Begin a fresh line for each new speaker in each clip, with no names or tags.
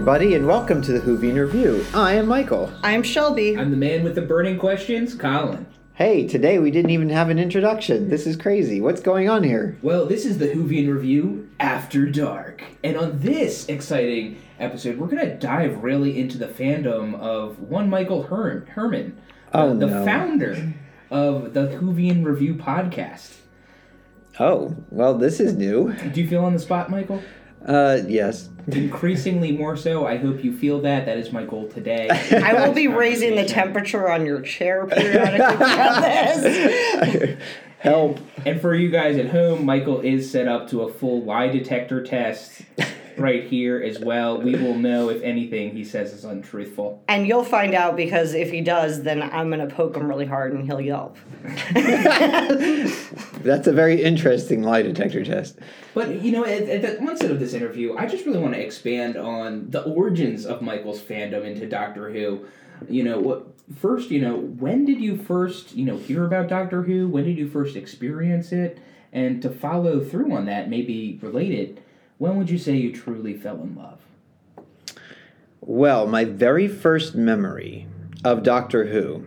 everybody, and welcome to the Whovian Review. I am Michael.
I'm Shelby.
I'm the man with the burning questions, Colin.
Hey, today we didn't even have an introduction. This is crazy. What's going on here?
Well, this is the Whovian Review After Dark. And on this exciting episode, we're going to dive really into the fandom of one Michael Her- Herman,
Oh,
uh, the
no.
founder of the Whovian Review podcast.
Oh, well, this is new.
Do you feel on the spot, Michael?
Uh, yes.
Increasingly more so. I hope you feel that. That is my goal today.
I will be raising the temperature on your chair periodically throughout this.
Help.
And for you guys at home, Michael is set up to a full lie detector test right here as well. We will know if anything he says is untruthful.
And you'll find out because if he does, then I'm going to poke him really hard and he'll yelp.
That's a very interesting lie detector test.
But you know, at, at the onset of this interview, I just really want to expand on the origins of Michael's fandom into Doctor Who. You know, what first? You know, when did you first you know hear about Doctor Who? When did you first experience it? And to follow through on that, maybe related, when would you say you truly fell in love?
Well, my very first memory of Doctor Who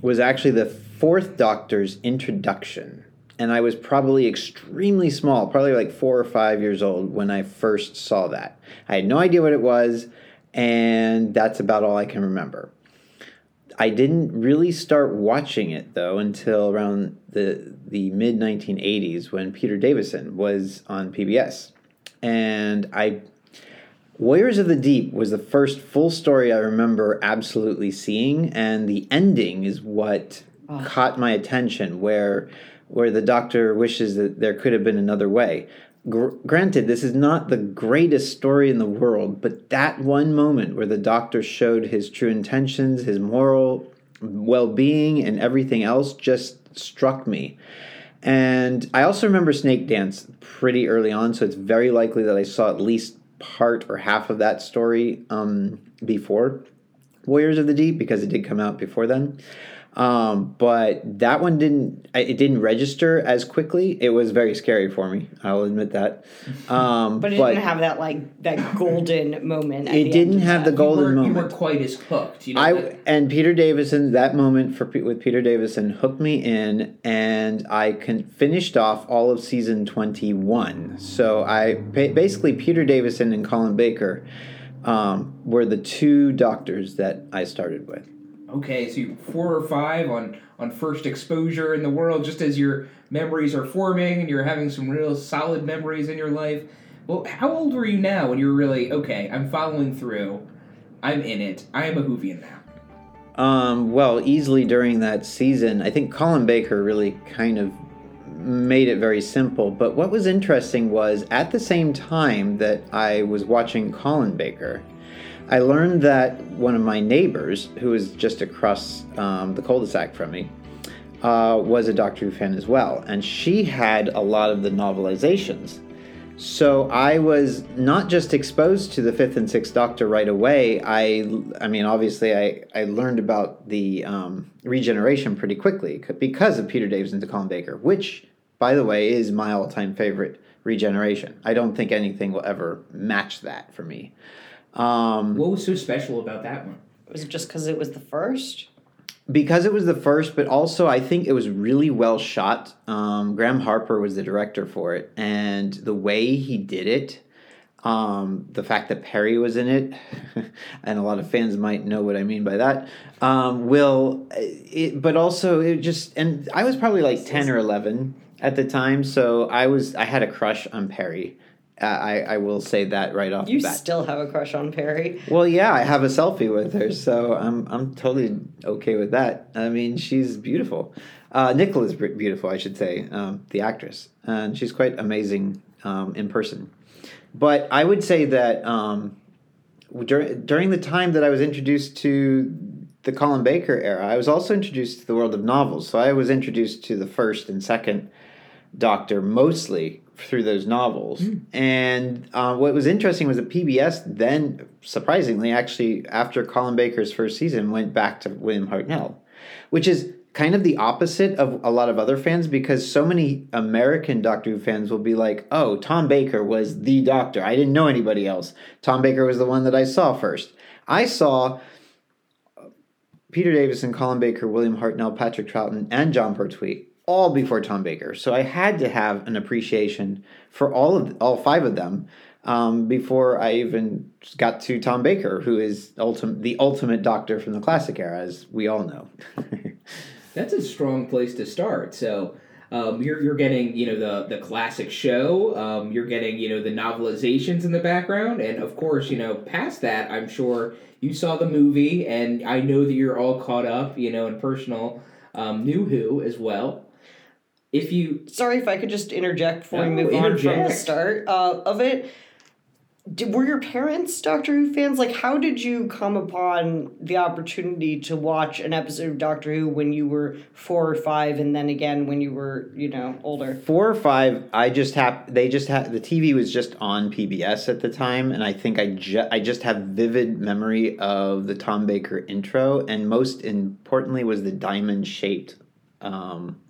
was actually the fourth Doctor's introduction. And I was probably extremely small, probably like four or five years old when I first saw that. I had no idea what it was, and that's about all I can remember. I didn't really start watching it though until around the the mid 1980s when Peter Davison was on PBS. And I Warriors of the Deep was the first full story I remember absolutely seeing, and the ending is what oh. caught my attention. Where, where the Doctor wishes that there could have been another way. Gr- granted, this is not the greatest story in the world, but that one moment where the Doctor showed his true intentions, his moral well-being, and everything else just struck me. And I also remember Snake Dance pretty early on, so it's very likely that I saw at least part or half of that story um, before Warriors of the Deep because it did come out before then. Um, but that one didn't. It didn't register as quickly. It was very scary for me. I'll admit that. Um,
But it didn't have that like that golden moment.
It didn't
end of
have the golden
you
moment.
You weren't quite as hooked. You know,
I
that-
and Peter Davison that moment for with Peter Davison hooked me in, and I con- finished off all of season twenty one. So I basically Peter Davison and Colin Baker um, were the two doctors that I started with.
Okay, so you four or five on on first exposure in the world, just as your memories are forming and you're having some real solid memories in your life. Well, how old were you now when you were really okay? I'm following through. I'm in it. I am a Whovian now.
Um, well, easily during that season, I think Colin Baker really kind of made it very simple. But what was interesting was at the same time that I was watching Colin Baker, I learned that one of my neighbors, who was just across um, the cul-de-sac from me, uh, was a Doctor Who fan as well, and she had a lot of the novelizations. So I was not just exposed to the fifth and sixth Doctor right away. I, I mean, obviously, I, I learned about the um, regeneration pretty quickly because of Peter Davison to Colin Baker, which, by the way, is my all-time favorite regeneration. I don't think anything will ever match that for me. Um,
What was so special about that one?
Was it just because it was the first?
because it was the first, but also I think it was really well shot. Um, Graeme Harper was the director for it, and the way he did it, um, the fact that Peri was in it, and a lot of fans might know what I mean by that. Um, will, it, but also it just, and I was probably like ten or eleven at the time, so I was I had a crush on Peri. Uh, I I will say that right off
You
the bat.
still have a crush on Peri.
Well, yeah, I have a selfie with her, so I'm I'm totally okay with that. I mean, she's beautiful. Uh, Nicola's b- beautiful, I should say, um, the actress, and she's quite amazing um, in person. But I would say that um, during during the time that I was introduced to the Colin Baker era, I was also introduced to the world of novels. So I was introduced to the first and second Doctor mostly through those novels. And uh, what was interesting was that PBS then, surprisingly, actually after Colin Baker's first season, went back to William Hartnell, which is kind of the opposite of a lot of other fans because so many American Doctor Who fans will be like, "Oh, Tom Baker was the Doctor. I didn't know anybody else. Tom Baker was the one that I saw first. I saw Peter Davison, Colin Baker, William Hartnell, Patrick Troughton, and Jon Pertwee all before Tom Baker. So I had to have an appreciation for all of all five of them um, before I even got to Tom Baker, who is ultim- the ultimate Doctor from the classic era, as we all know.
That's a strong place to start. So. Um, you're, you're getting you know the the classic show um, you're getting you know the novelizations in the background and of course you know past that i'm sure you saw the movie and i know that you're all caught up you know in personal um, new who as well if you
Sorry if I could just interject before we
No,
move on from the start uh, of it. Did, were your parents Doctor Who fans? Like, how did you come upon the opportunity to watch an episode of Doctor Who when you were four or five, and then again when you were, you know, older?
Four or five, I just have. They just had the TV was just on PBS at the time, and I think I ju- I just have vivid memory of the Tom Baker intro, and most importantly was the diamond shaped um,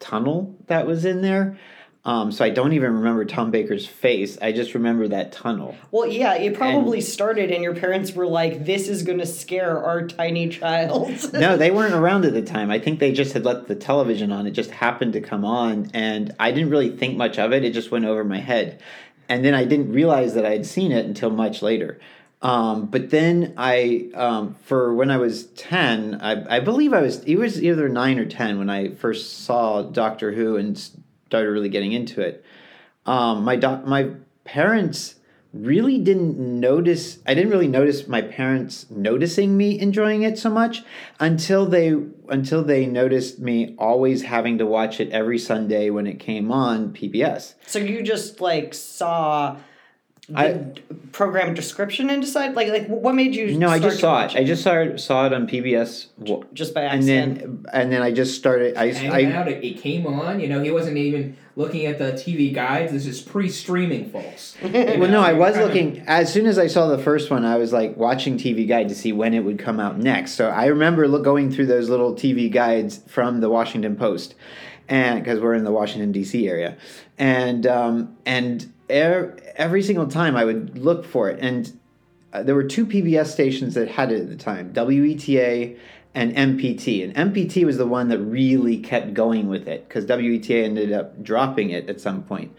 tunnel that was in there. Um, so I don't even remember Tom Baker's face. I just remember that tunnel.
Well, yeah, it probably started, and your parents were like, "This is going to scare our tiny child."
no, they weren't around at the time. I think they just had let the television on. It just happened to come on, and I didn't really think much of it. It just went over my head, and then I didn't realize that I had seen it until much later. Um, but then I, um, for when I was ten, I, I believe I was. It was either nine or ten when I first saw Doctor Who and started really getting into it. Um, my doc, my parents really didn't notice i didn't really notice my parents noticing me enjoying it so much until they until they noticed me always having to watch it every sunday when it came on pbs
so you just like saw
I-
program description and decide like, like what made you?
no i just saw
watch
it i just saw it saw it on pbs
just by
and
accident.
then and then i just started i,
hanging
I
out, it, it came on. You know, he wasn't even looking at the TV guides. This is pre-streaming, folks.
Well
know,
no i was looking as soon as i saw the first one i was like watching tv guide to see when it would come out next so i remember look, going through those little tv guides from the washington post and because we're in the washington d.c area and um, and er, every single time i would look for it and uh, there were two pbs stations that had it at the time weta and MPT. And MPT was the one that really kept going with it because WETA ended up dropping it at some point.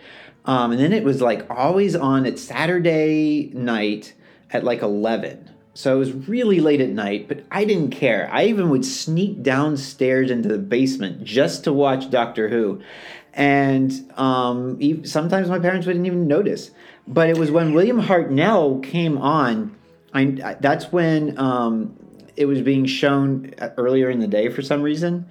Um, and then it was like always on at Saturday night at like 11. So it was really late at night, but I didn't care. I even would sneak downstairs into the basement just to watch Doctor Who. And um, sometimes my parents wouldn't even notice. But it was when William Hartnell came on, I, that's when um, it was being shown earlier in the day for some reason.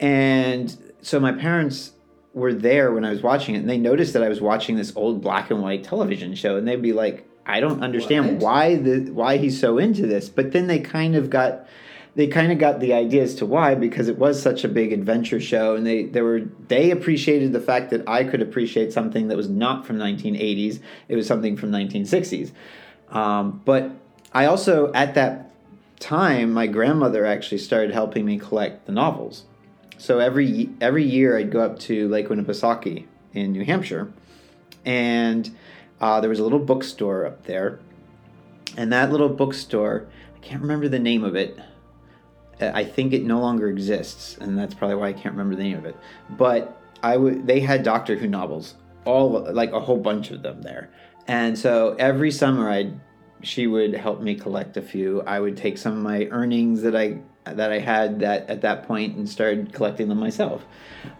And so my parents were there when I was watching it, and they noticed that I was watching this old black and white television show, and they'd be like, "I don't understand
What?
why the why he's so into this." But then they kind of got they kind of got the idea as to why because it was such a big adventure show, and they they were they appreciated the fact that I could appreciate something that was not from 1980s; it was something from 1960s. Um, but I also at that time, my grandmother actually started helping me collect the novels. So every every year, I'd go up to Lake Winnipesaukee in New Hampshire, and uh, there was a little bookstore up there, and that little bookstore, I can't remember the name of it. Uh, I think it no longer exists, and that's probably why I can't remember the name of it. But I would they had Doctor Who novels, all like a whole bunch of them there, and so every summer I'd she would help me collect a few. I would take some of my earnings that I that I had that at that point and started collecting them myself,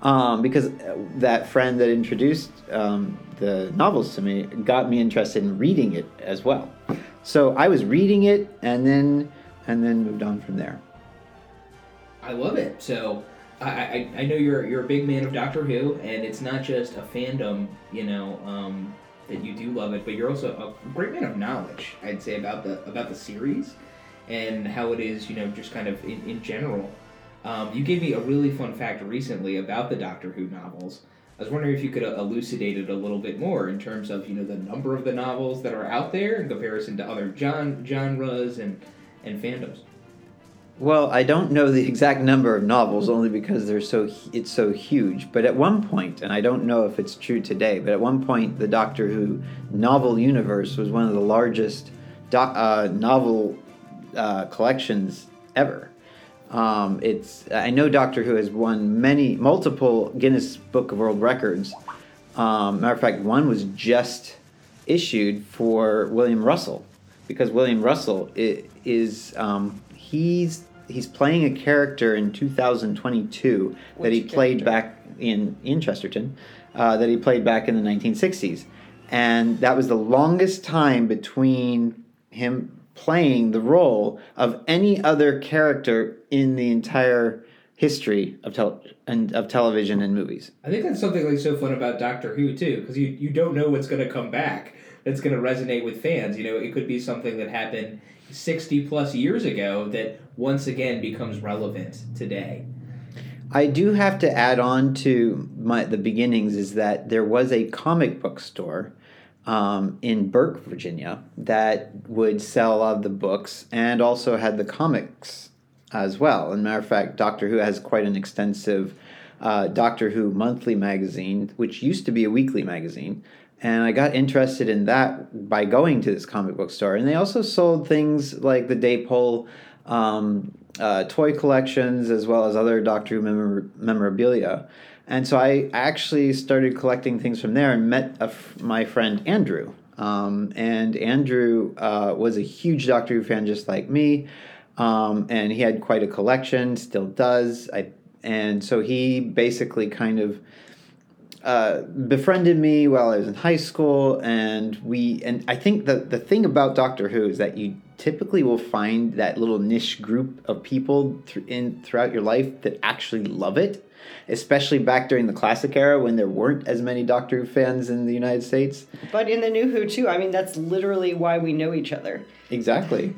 um, because that friend that introduced um, the novels to me got me interested in reading it as well. So I was reading it and then and then moved on from there.
I love it. So I, I, I know you're you're a big man of Doctor Who, and it's not just a fandom, you know, um, that you do love it, but you're also a great man of knowledge. I'd say about the about the series and how it is, you know, just kind of in, in general. Um, you gave me a really fun fact recently about the Doctor Who novels. I was wondering if you could uh, elucidate it a little bit more in terms of you know the number of the novels that are out there in comparison to other gen- genres and and fandoms.
Well, I don't know the exact number of novels only because they're so it's so huge. But at one point, and I don't know if it's true today, but at one point, the Doctor Who novel universe was one of the largest do- uh, novel uh, collections ever. Um, it's I know Doctor Who has won many multiple Guinness Book of World Records. Um, matter of fact, one was just issued for William Russell because William Russell is um, he's he's playing a character in 2022 that he played
character?
back in Ian Chesterton uh, that he played back in the 1960s, and that was the longest time between him playing the role of any other character in the entire history of and of television and movies.
I think that's something like so fun about Doctor Who too, because you you don't know what's going to come back. That's going to resonate with fans. You know, it could be something that happened sixty plus years ago that once again becomes relevant today.
I do have to add on to my the beginnings is that there was a comic book store um, in Burke, Virginia, that would sell a lot of the books and also had the comics as well. And matter of fact, Doctor Who has quite an extensive uh, Doctor Who monthly magazine, which used to be a weekly magazine. And I got interested in that by going to this comic book store. And they also sold things like the Dapol um, uh, toy collections as well as other Doctor Who memor- memorabilia. And so I actually started collecting things from there and met my friend Andrew. Um, and Andrew uh, was a huge Doctor Who fan, just like me. Um, and he had quite a collection, still does. I, and so he basically kind of uh, befriended me while I was in high school, and we and I think the the thing about Doctor Who is that you typically will find that little niche group of people th- in throughout your life that actually love it, especially back during the classic era when there weren't as many Doctor Who fans in the United States.
But in the new Who too, I mean that's literally why we know each other.
Exactly.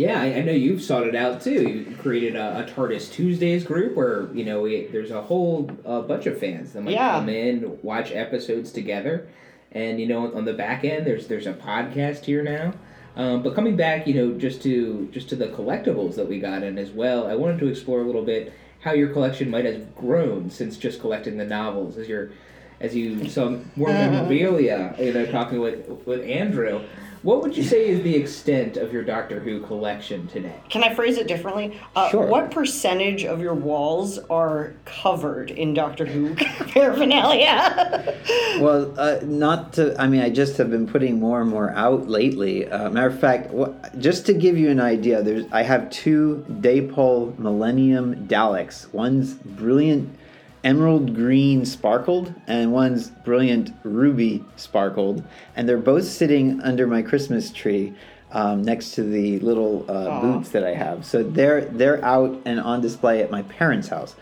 Yeah, I, I know you've sought it out too. You created a, a TARDIS Tuesdays group where you know we, there's a whole uh, bunch of fans that might
Yeah.
come in, watch episodes together, and you know on the back end there's there's a podcast here now. Um, but coming back, you know, just to just to the collectibles that we got in as well, I wanted to explore a little bit how your collection might have grown since just collecting the novels, as you're as you saw more memorabilia. You know, talking with with Andrew. What would you say is the extent of your Doctor Who collection today?
Can I phrase it differently? Uh,
Sure.
What percentage of your walls are covered in Doctor Who paraphernalia?
Well, uh, not to. I mean, I just have been putting more and more out lately. Uh, matter of fact, what, just to give you an idea, there's I have two Dapol Millennium Daleks. One's brilliant emerald green sparkled, and one's brilliant ruby sparkled, and they're both sitting under my Christmas tree. Um, next to the little uh, boots that I have, so they're they're out and on display at my parents' house.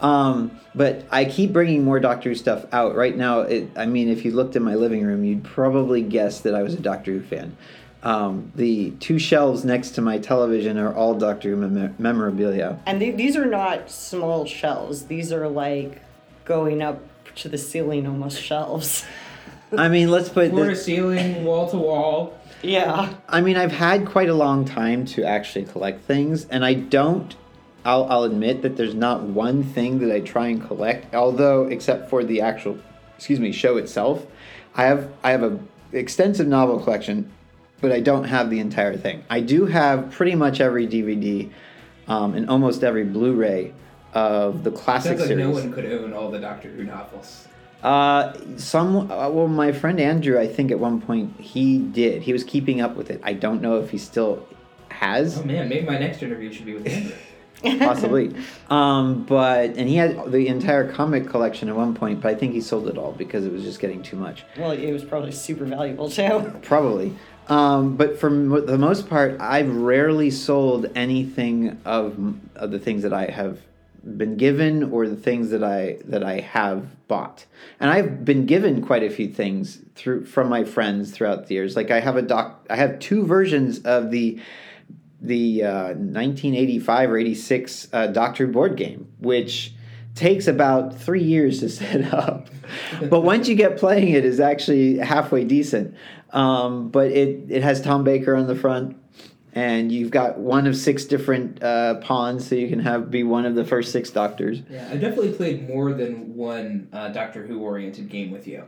Um, but I keep bringing more Doctor Who stuff out. Right now, it, I mean, if you looked in my living room, you'd probably guess that I was a Doctor Who fan. Um, the two shelves next to my television are all Doctor Who mem- memorabilia.
and th- these are not small shelves. These are like going up to the ceiling almost shelves.
I mean, let's put
Floor to ceiling, wall to wall.
yeah.
I mean, I've had quite a long time to actually collect things, and I don't. I'll, I'll admit that there's not one thing that I try and collect, although except for the actual, excuse me, show itself. I have I have a extensive novel collection, but I don't have the entire thing. I do have pretty much every DVD um, and almost every Blu-ray of the classic
Sounds like
series.
no one could own all the Doctor Who novels.
Uh, some. Uh, well, my friend Andrew, I think at one point he did. He was keeping up with it. I don't know if he still has,
Oh man, maybe my next interview should be with Andrew.
possibly. um, but and he had the entire comic collection at one point, but I think he sold it all because it was just getting too much.
Well, it was probably super valuable too.
Probably. Um, but for the most part, I've rarely sold anything of, of the things that I have been given or the things that I that I have bought. And I've been given quite a few things through from my friends throughout the years. Like I have a doc, I have two versions of the the uh, 1985 or 86 uh, Doctor board game, which takes about three years to set up. but once you get playing it, is actually halfway decent. Um, but it it has Tom Baker on the front, and you've got one of six different uh, pawns, so you can have be one of the first six doctors.
Yeah, I definitely played more than one uh, Doctor Who oriented game with you.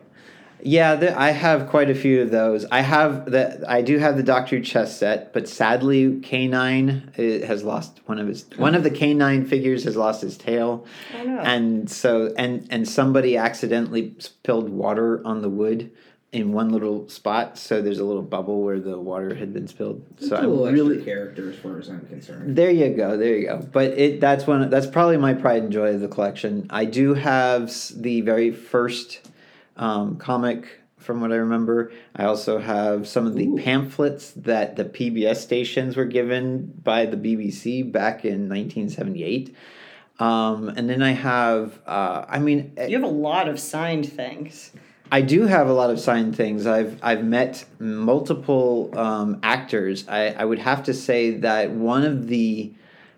Yeah, the, I have quite a few of those. I have the I do have the Doctor Who chess set, but sadly, K nine has lost one of his one of the K nine figures has lost his tail,
I know.
and so and and somebody accidentally spilled water on the wood in one little spot, so there's a little bubble where the water had been spilled. So
a
I
little
really
extra character as far as I'm concerned.
there you go, there you go. But it that's one that's probably my pride and joy of the collection. I do have the very first um, comic from what I remember. I also have some of the
Ooh.
pamphlets that the PBS stations were given by the BBC back in 1978. Um, and then I have, uh, I mean,
you have a lot of signed things.
I do have a lot of signed things. I've I've met multiple um, actors. I, I would have to say that one of the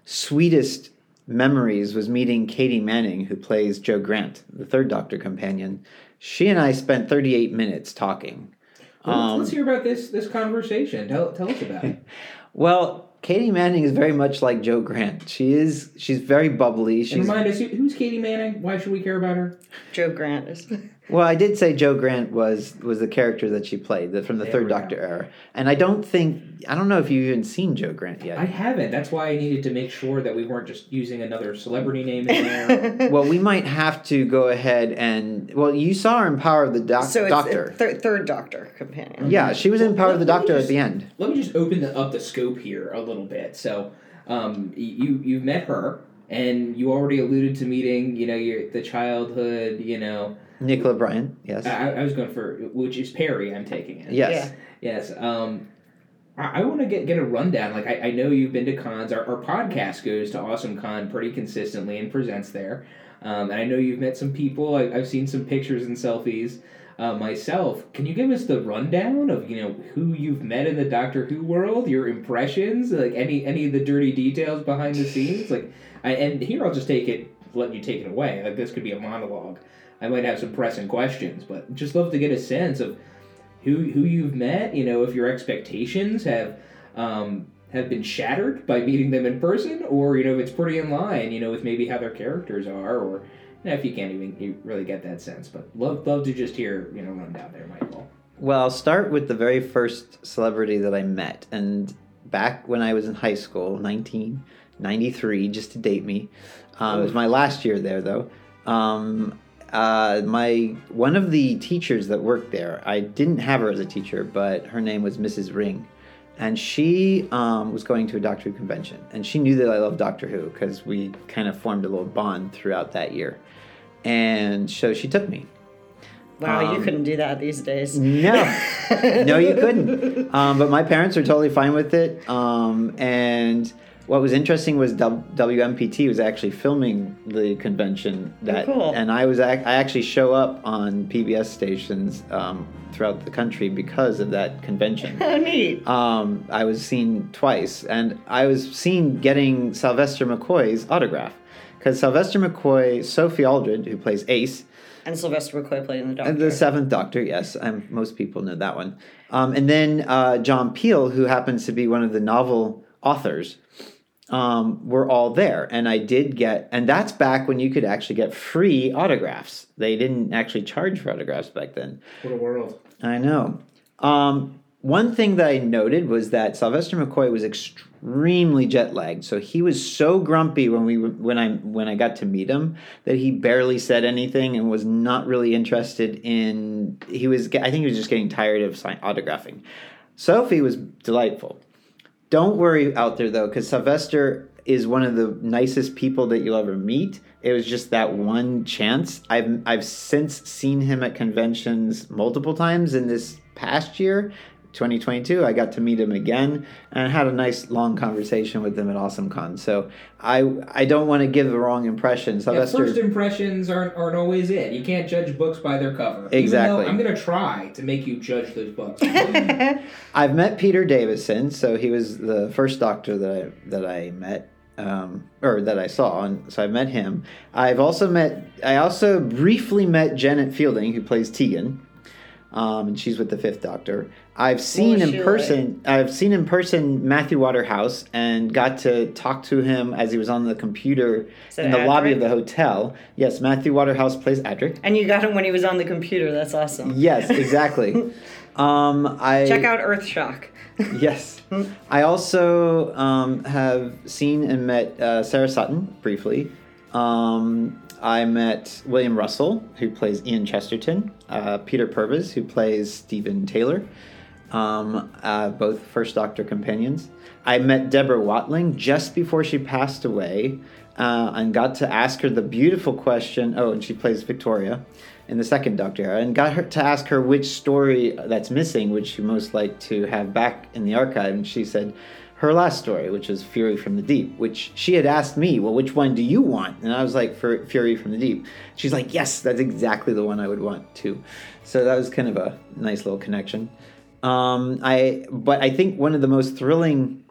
sweetest memories was meeting Katie Manning, who plays Jo Grant, the third Doctor companion. She and I spent 38 minutes talking.
Well, let's-
Um,
let's hear about this this conversation. Tell tell us about it.
Well, Katie Manning is very much like Jo Grant. She is she's very bubbly.
And
She's
remind us, who's Katie Manning? Why should we care about her?
Jo Grant is.
Well, I did say Jo Grant was was the character that she played the, from the
There
Third
we go.
Doctor era, and I don't think I don't know if you've even seen Jo Grant yet.
I haven't. That's why I needed to make sure that we weren't just using another celebrity name in there.
well, we might have to go ahead and well, you saw her in Power of the Doc-
so it's
Doctor.
thir- third Doctor companion.
yeah, she was in Power
let-
of the Doctor
just-
at the end.
Let me just open the, up the scope here a little bit. So, um, you you've met her, and you already alluded to meeting. You know, your the childhood. You know,
Nicola Bryant, yes,
I, I was going for which is Peri. I'm taking it.
yes.
Yes. Um, I, I want to get get a rundown. Like I, I know you've been to cons. Our, our podcast goes to Awesome Con pretty consistently and presents there. Um, and I know you've met some people. I, I've seen some pictures and selfies uh, myself. Can you give us the rundown of you know who you've met in the Doctor Who world? Your impressions, like any any of the dirty details behind the scenes. Like, I, and here I'll just take it, let you take it away. Like this could be a monologue. I might have some pressing questions, but just love to get a sense of who who you've met. You know, if your expectations have um, have been shattered by meeting them in person, or you know, if it's pretty in line. You know, with maybe how their characters are, or you know, if you can't even you really get that sense. But love love to just hear you know rundown there, Michael.
Well, I'll start with the very first celebrity that I met, and back when I was in high school, 1993, just to date me. Um, it was my last year there, though. Um, uh, my one of the teachers that worked there, I didn't have her as a teacher, but her name was Mrs. Ring, and she um, was going to a Doctor Who convention, and she knew that I loved Doctor Who because we kind of formed a little bond throughout that year, and so she took me.
Wow, you
Um,
couldn't do that these days.
No, no, you couldn't. Um, but my parents were totally fine with it. Um, and what was interesting was WMPT was actually filming the convention that,
cool.
and I was ac- I actually show up on PBS stations um, throughout the country because of that convention.
Oh, neat.
Um, I was seen twice, and I was seen getting Sylvester McCoy's autograph because Sylvester McCoy, Sophie Aldred, who plays Ace,
And Sylvester McCoy playing the Doctor.
and the Seventh Doctor, yes, um, most people know that one. Um, and then uh, John Peel, who happens to be one of the novel authors, um, were all there. And I did get, and that's back when you could actually get free autographs. They didn't actually charge for autographs back then.
What a world!
I know. Um, one thing that I noted was that Sylvester McCoy was extremely jet lagged. So he was so grumpy when we when I when I got to meet him that he barely said anything and was not really interested in. He was. I think he was just getting tired of sign, autographing. Sophie was delightful. Don't worry out there though, because Sylvester is one of the nicest people that you'll ever meet. It was just that one chance. I've I've since seen him at conventions multiple times in this past year, 2022. I got to meet him again and had a nice long conversation with him at Awesome Con. So I I don't want to give the wrong impression.
Yeah,
Sylvester
first impressions aren't, aren't always it. You can't judge books by their cover.
Exactly.
I'm going to try to make you judge those books.
I've met Peter Davison, so he was the first doctor that I that I met, um, or that I saw, and so I met him. I've also met, I also briefly met Janet Fielding, who plays Tegan. Um, and she's with the Fifth Doctor. I've seen in person. I've seen in person Matthew Waterhouse and got to talk to him as he was on the computer in the lobby of the hotel. Yes, Matthew Waterhouse plays Adric.
And you got him when he was on the computer. That's awesome.
Yes, exactly. um, I
Check out Earthshock.
Yes. I also um, have seen and met uh, Sarah Sutton briefly. Um, I met William Russell, who plays Ian Chesterton, uh, Peter Purves, who plays Stephen Taylor, um, uh, both First Doctor companions. I met Deborah Watling just before she passed away uh, and got to ask her the beautiful question. Oh, and she plays Victoria in the second Doctor era, and got her to ask her which story that's missing would she most like to have back in the archive, and she said her last story, which is Fury from the Deep, which she had asked me, well, which one do you want? And I was like, for Fury from the Deep. She's like, yes, that's exactly the one I would want too. So that was kind of a nice little connection. Um, I, but I think one of the most thrilling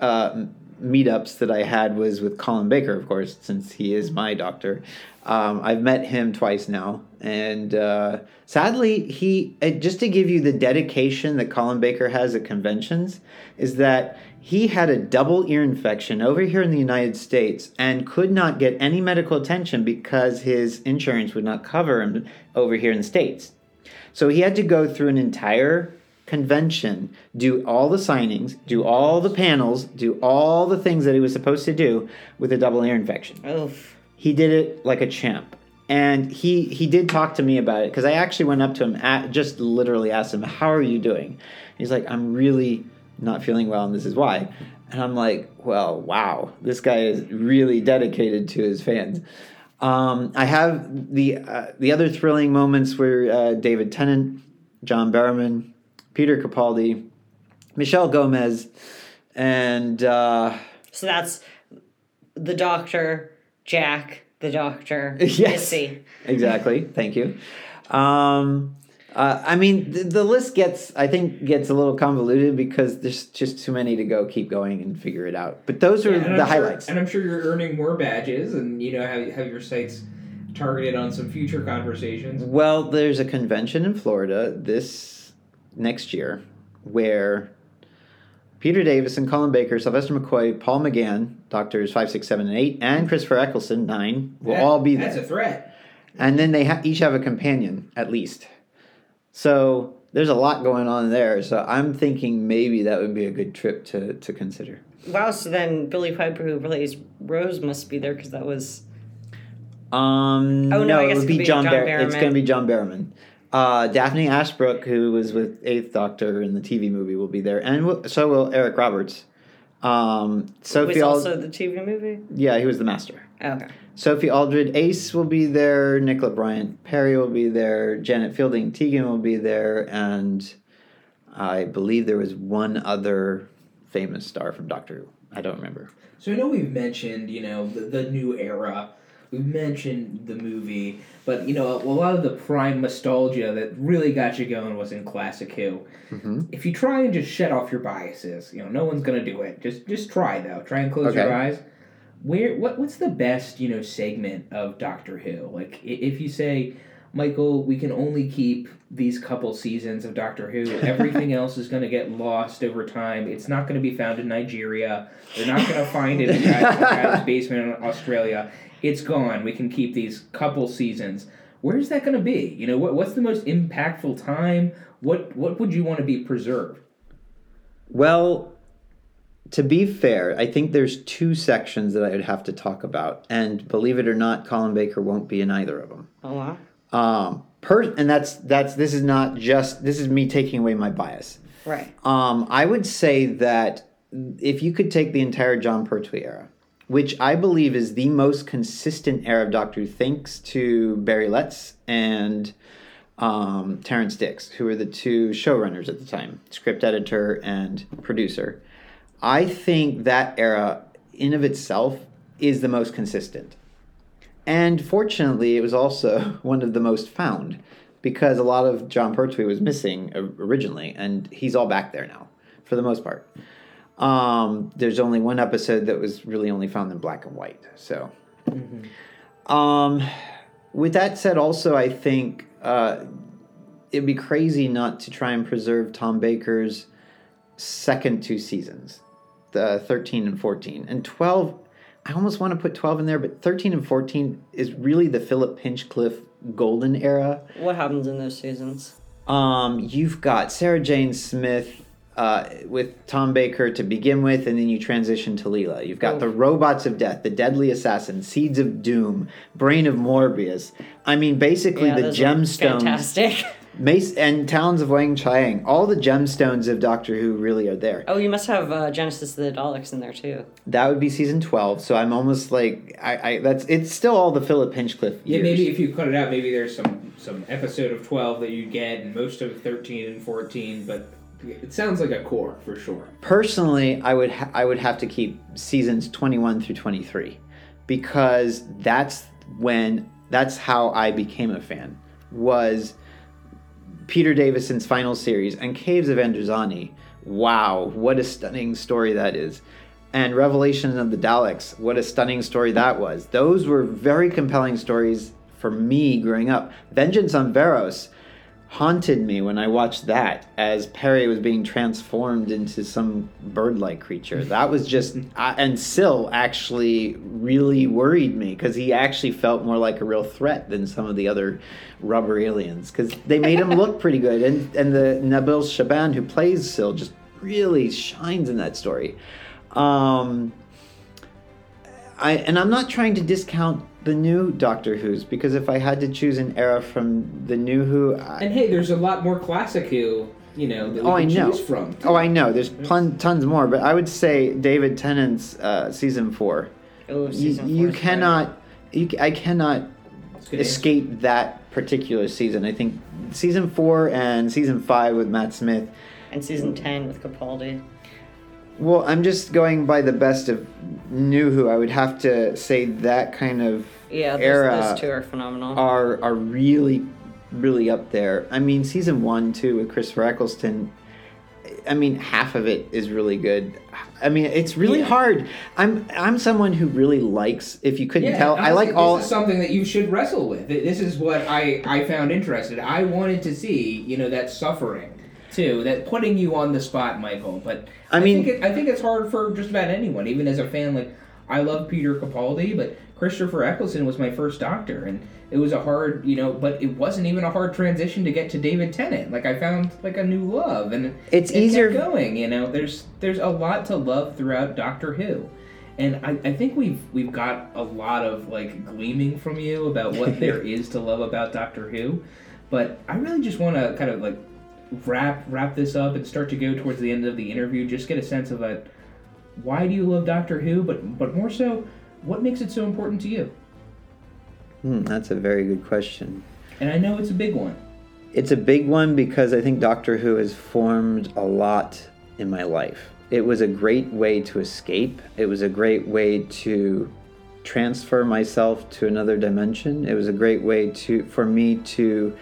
uh, meetups that I had was with Colin Baker, of course, since he is my doctor. Um, I've met him twice now, and uh, sadly, he uh, just to give you the dedication that Colin Baker has at conventions is that he had a double ear infection over here in the United States and could not get any medical attention because his insurance would not cover him over here in the states. So he had to go through an entire convention, do all the signings, do all the panels, do all the things that he was supposed to do with a double ear infection.
Oof.
He did it like a champ. And he he did talk to me about it because I actually went up to him at, just literally asked him, "How are you doing?" He's like, "I'm really not feeling well, and this is why." And I'm like, "Well, wow, this guy is really dedicated to his fans." Um, I have the uh, the other thrilling moments were uh, David Tennant, John Barrowman, Peter Capaldi, Michelle Gomez, and uh,
So that's the doctor, Jack, the doctor,
Yes.
Missy.
exactly. Thank you. Um, uh, I mean, the, the list gets, I think, gets a little convoluted because there's just too many to go. Keep going and figure it out. But those are
Yeah,
the
I'm sure-
highlights.
and I'm sure you're earning more badges, and you know have have your sites targeted on some future conversations.
Well, there's a convention in Florida this next year where Peter Davis and Colin Baker, Sylvester McCoy, Paul McGann, Doctors 5, 6, 7, and 8, and Christopher Eccleston, 9, will
That-
all be there.
That's a threat.
and then they ha- each have a companion at least. So there's a lot going on there. So I'm thinking maybe that would be a good trip to, to consider.
Wow, so then Billie Piper, who plays Rose, must be there because that was.
Um,
Oh, no,
no,
I
it would be
be
John.
John
Bar- it's going to be John Barrowman. Uh, Daphne Ashbrook, who was with Eighth Doctor in the TV movie, will be there, and will, so will Eric Roberts. Um,
was
Sophie, Ald-
also the TV movie?
yeah, he was the master.
Okay.
Sophie Aldred Ace will be there. Nicola Bryant Peri will be there. Janet Fielding Tegan will be there, and I believe there was one other famous star from Doctor Who. I don't remember.
So I know we've mentioned, you know, the, the new era. We've mentioned the movie, but you know, a lot of the prime nostalgia that really got you going was in classic Who.
Mhm.
If you try and just shut off your biases, you know, no one's gonna do it. Just just try though. Try and close your
Okay.
eyes. Where what what's the best you know segment of Doctor Who? Like if you say, Michael, we can only keep these couple seasons of Doctor Who. Everything else is going to get lost over time. It's not going to be found in Nigeria. They're not going to find it in a guy's basement in Australia. It's gone. We can keep these couple seasons. Where's that going to be? You know, what, what's the most impactful time? What what would you want to be preserved?
Well, to be fair, I think there's two sections that I would have to talk about, and believe it or not, Colin Baker won't be in either of them.
Oh, wow.
Um, per, and that's that's this is not just this is me taking away my bias.
Right.
Um, I would say that if you could take the entire Jon Pertwee era, which I believe is the most consistent era of Doctor Who, thanks to Barry Letts and um, Terrance Dicks, who were the two showrunners at the time, script editor and producer. I think that era, in of itself, is the most consistent. And fortunately, it was also one of the most found because a lot of Jon Pertwee was missing originally, and he's all back there now for the most part. Um, there's only one episode that was really only found in black and white. So, um, with that said, also I think uh, it'd be crazy not to try and preserve Tom Baker's second two seasons, the 13 and 14. And 12, I almost want to put 12 in there, but 13 and 14 is really the Philip Hinchcliffe golden era.
What happens in those seasons?
Um, you've got Sarah Jane Smith uh, with Tom Baker to begin with, and then you transition to Leela. You've got
Oh.
the Robots of Death, the Deadly Assassin, Seeds of Doom, Brain of Morbius. I mean, basically
Yeah,
the gemstones.
Fantastic.
Mace and Towns of Weng-Chiang. All the gemstones of Doctor Who really are there.
Oh, you must have uh, Genesis of the Daleks in there too.
That would be season twelve. So I'm almost like I, I that's it's still all the Philip Hinchcliffe.
Yeah,
years.
maybe if you cut it out, maybe there's some some episode of twelve that you get, and most of thirteen and fourteen. But it sounds like a core for sure.
personally i would ha- i would have to keep seasons 21 through 23 because that's when that's how i became a fan was peter davison's final series and caves of androzani. Wow what a stunning story that is. And revelation of the daleks what a stunning story that was. Those were very compelling stories for me growing up. Vengeance on Varos haunted me when I watched that as Peri was being transformed into some bird-like creature. That was just, I, and Sil actually really worried me because he actually felt more like a real threat than some of the other rubber aliens because they made him look pretty good, and and the Nabil Shaban who plays Sil just really shines in that story. Um, I and I'm not trying to discount the new Doctor Who's because if I had to choose an era from the new Who, I,
And hey, there's a lot more classic Who, you know, that we
Oh, I know.
choose from.
oh, I know there's plun- tons more, but I would say David Tennant's uh, season four.
Oh,
You,
season
you
four is
cannot, you, I cannot
It's good
escape that particular season. I think season four and season five with Matt Smith.
And season ten with Capaldi.
Well, I'm just going by the best of new Who. I would have to say that kind of
Yeah, those,
era
those two are phenomenal.
are are really really up there. I mean, season one too with Christopher Eccleston. I mean, half of it is really good. I mean, it's really
Yeah.
hard. I'm I'm someone who really likes. If you couldn't
Yeah,
tell, I
honestly,
like all.
This is something that you should wrestle with. This is what I I found interested. I wanted to see, you know, that suffering too, that putting you on the spot, Michael. But
I mean-
think it, I think it's hard for just about anyone, even as a fan. Like I love Peter Capaldi, but Christopher Eccleston was my first Doctor, and it was a hard, you know, but it wasn't even a hard transition to get to David Tennant. Like I found like a new love, and
It's
it
easier-
going. You know, there's there's a lot to love throughout Doctor Who. And I, I think we've we've got a lot of like gleaming from you about what there is to love about Doctor Who, but I really just want to kind of like wrap wrap this up and start to go towards the end of the interview. Just get a sense of it. Why do you love Doctor Who? But but more so, what makes it so important to you?
Hmm, that's a very good question.
And I know it's a big one.
It's a big one because I think Doctor Who has formed a lot in my life. It was a great way to escape. It was a great way to transfer myself to another dimension. It was a great way to for me to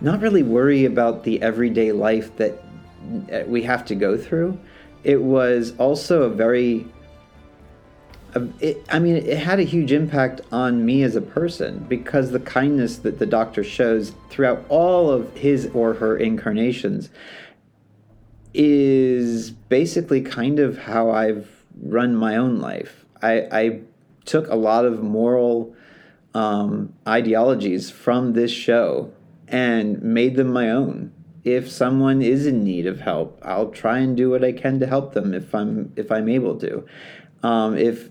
not really worry about the everyday life that we have to go through. It was also a very it, I mean, it had a huge impact on me as a person because the kindness that the doctor shows throughout all of his or her incarnations is basically kind of how I've run my own life. I, I took a lot of moral um, ideologies from this show and made them my own. If someone is in need of help, I'll try and do what I can to help them if I'm if I'm able to. Um, if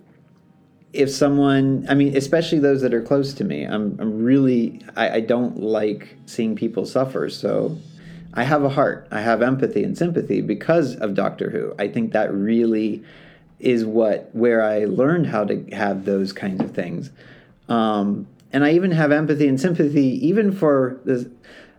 if someone i mean especially those that are close to me i'm, I'm really I, I don't like seeing people suffer so i have a heart i have empathy and sympathy because of doctor who i think that really is what where i learned how to have those kinds of things um, and i even have empathy and sympathy even for the,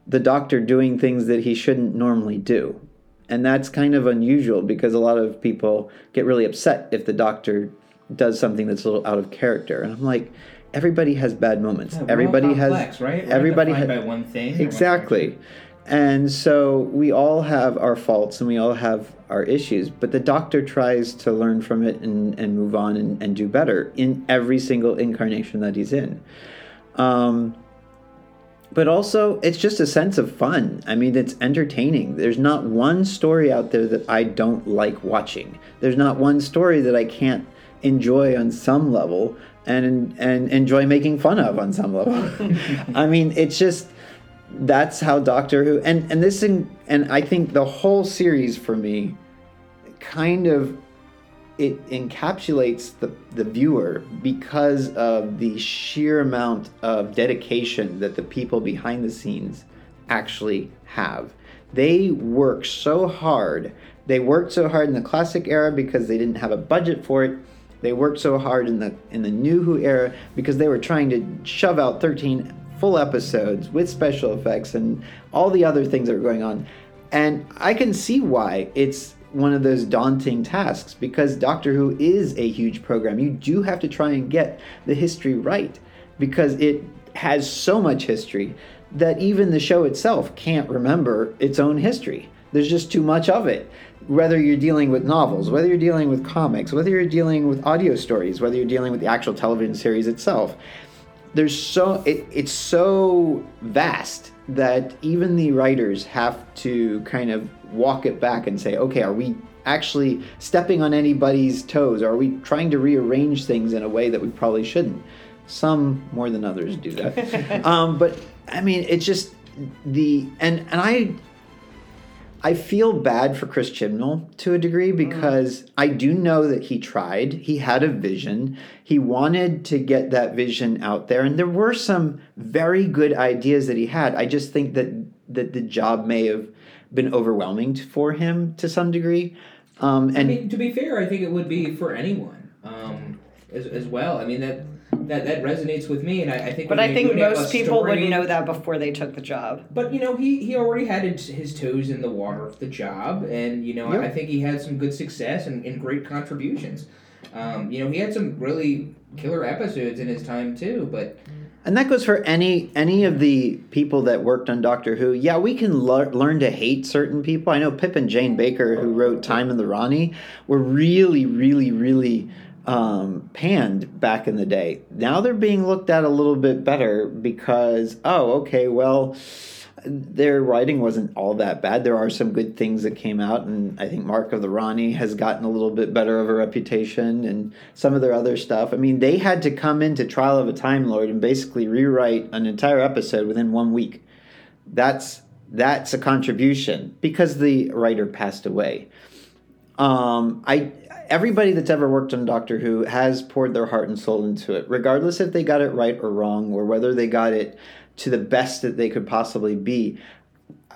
the doctor doing things that he shouldn't normally do. And that's kind of unusual because a lot of people get really upset if the doctor does something that's a little out of character. And i'm like everybody has bad moments.
Yeah,
everybody
complex,
has
right. We're
everybody has
by one thing. or one
exactly. and so we all have our faults and we all have our issues but the doctor tries to learn from it and, and move on and, and do better in every single incarnation that he's in um, but also it's just a sense of fun. I mean, it's entertaining. There's not one story out there that I don't like watching. There's not one story that I can't enjoy on some level and and enjoy making fun of on some level. I mean, it's just that's how Doctor Who and and this and I think the whole series for me kind of it encapsulates the, the viewer because of the sheer amount of dedication that the people behind the scenes actually have. They work so hard. They worked so hard in the classic era because they didn't have a budget for it. They worked so hard in the in the new Who era because they were trying to shove out 13 full episodes with special effects and all the other things that were going on. And I can see why it's one of those daunting tasks because Doctor Who is a huge program. You do have to try and get the history right because it has so much history that even the show itself can't remember its own history. There's just too much of it. Whether you're dealing with novels, whether you're dealing with comics, whether you're dealing with audio stories, whether you're dealing with the actual television series itself, there's so it, it's so vast that even the writers have to kind of walk it back and say, okay, are we actually stepping on anybody's toes? Are we trying to rearrange things in a way that we probably shouldn't? Some more than others do that. um, but I mean, it's just the and and I I feel bad for Chris Chibnall to a degree because mm. I do know that he tried. He had a vision. He wanted to get that vision out there, and there were some very good ideas that he had. I just think that that the job may have been overwhelming for him to some degree. Um, and
I mean, to be fair, I think it would be for anyone um, as, as well. I mean that that that resonates with me, and I, I think.
But I think most people story, would know that before they took the job.
But you know, he he already had his, his toes in the water of the job, and you know, yep. I think he had some good success and, and great contributions. Um, you know, he had some really killer episodes in his time too, but.
And that goes for any any of the people that worked on Doctor Who. Yeah, we can le- learn to hate certain people. I know Pip and Jane Baker, who wrote Time and the Rani, were really, really, really um, panned back in the day. Now they're being looked at a little bit better because, oh, okay, well, their writing wasn't all that bad. There are some good things that came out, and I think Mark of the Rani has gotten a little bit better of a reputation, and some of their other stuff. I mean, they had to come into Trial of a Time Lord and basically rewrite an entire episode within one week. That's that's a contribution because the writer passed away. Um, I everybody that's ever worked on Doctor Who has poured their heart and soul into it, regardless if they got it right or wrong, or whether they got it to the best that they could possibly be.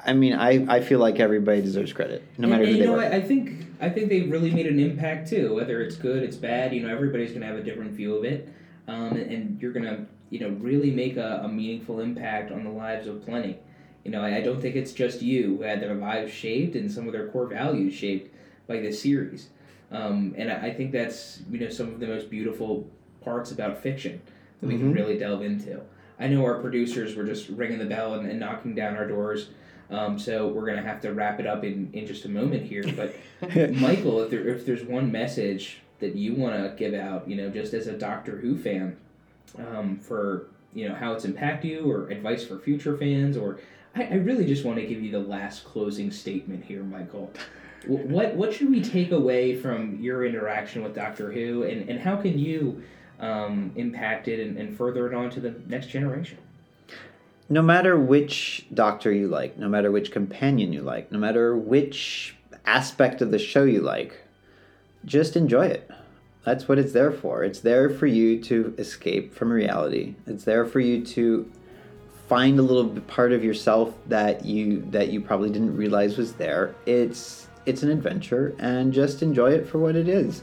I mean, I, I feel like everybody deserves credit, no matter and,
and,
who
you
they
know, I, I think I think they really made an impact too. Whether it's good, it's bad. You know, everybody's gonna have a different view of it, um, and you're gonna you know really make a, a meaningful impact on the lives of plenty. You know, I, I don't think it's just you who had their lives shaped and some of their core values shaped by this series. Um, and I, I, think that's you know some of the most beautiful parts about fiction that we mm-hmm. can really delve into. I know our producers were just ringing the bell and, and knocking down our doors. Um, so we're gonna have to wrap it up in, in just a moment here. But Michael, if there if there's one message that you want to give out, you know, just as a Doctor Who fan, um, for you know how it's impacted you, or advice for future fans, or I, I really just want to give you the last closing statement here, Michael what what should we take away from your interaction with Doctor Who, and, and how can you um, impact it and, and further it on to the next generation?
No matter which doctor you like, no matter which companion you like, no matter which aspect of the show you like, just enjoy it. That's what it's there for. It's there for you to escape from reality. It's there for you to find a little part of yourself that you that you probably didn't realize was there. It's it's an adventure and just enjoy it for what it is.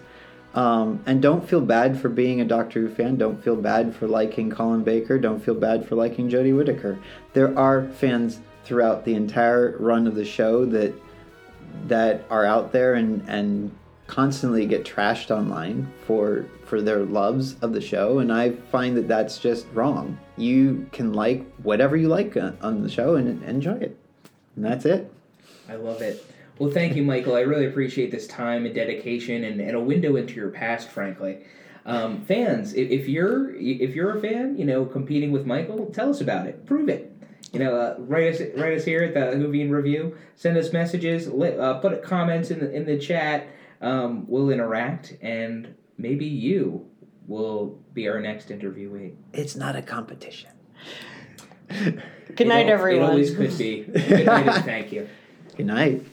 Um, and don't feel bad for being a Doctor Who fan. Don't feel bad for liking Colin Baker. Don't feel bad for liking Jodie Whittaker. There are fans throughout the entire run of the show that that are out there and and constantly get trashed online for for their loves of the show and i find that that's just wrong you can like whatever you like on the show and enjoy it and that's it
i love it well, thank you, Michael. I really appreciate this time and dedication and, and a window into your past, frankly. Um, fans, if, if you're if you're a fan, you know, competing with Michael, tell us about it. Prove it. you know, uh, write us write us here at the Whovian Review. Send us messages. Li- uh, put comments in the in the chat. Um, we'll interact, and maybe you will be our next interviewee.
It's not a competition.
Good
It
night,
al-
everyone.
It always could be. Good night, and thank you.
Good night.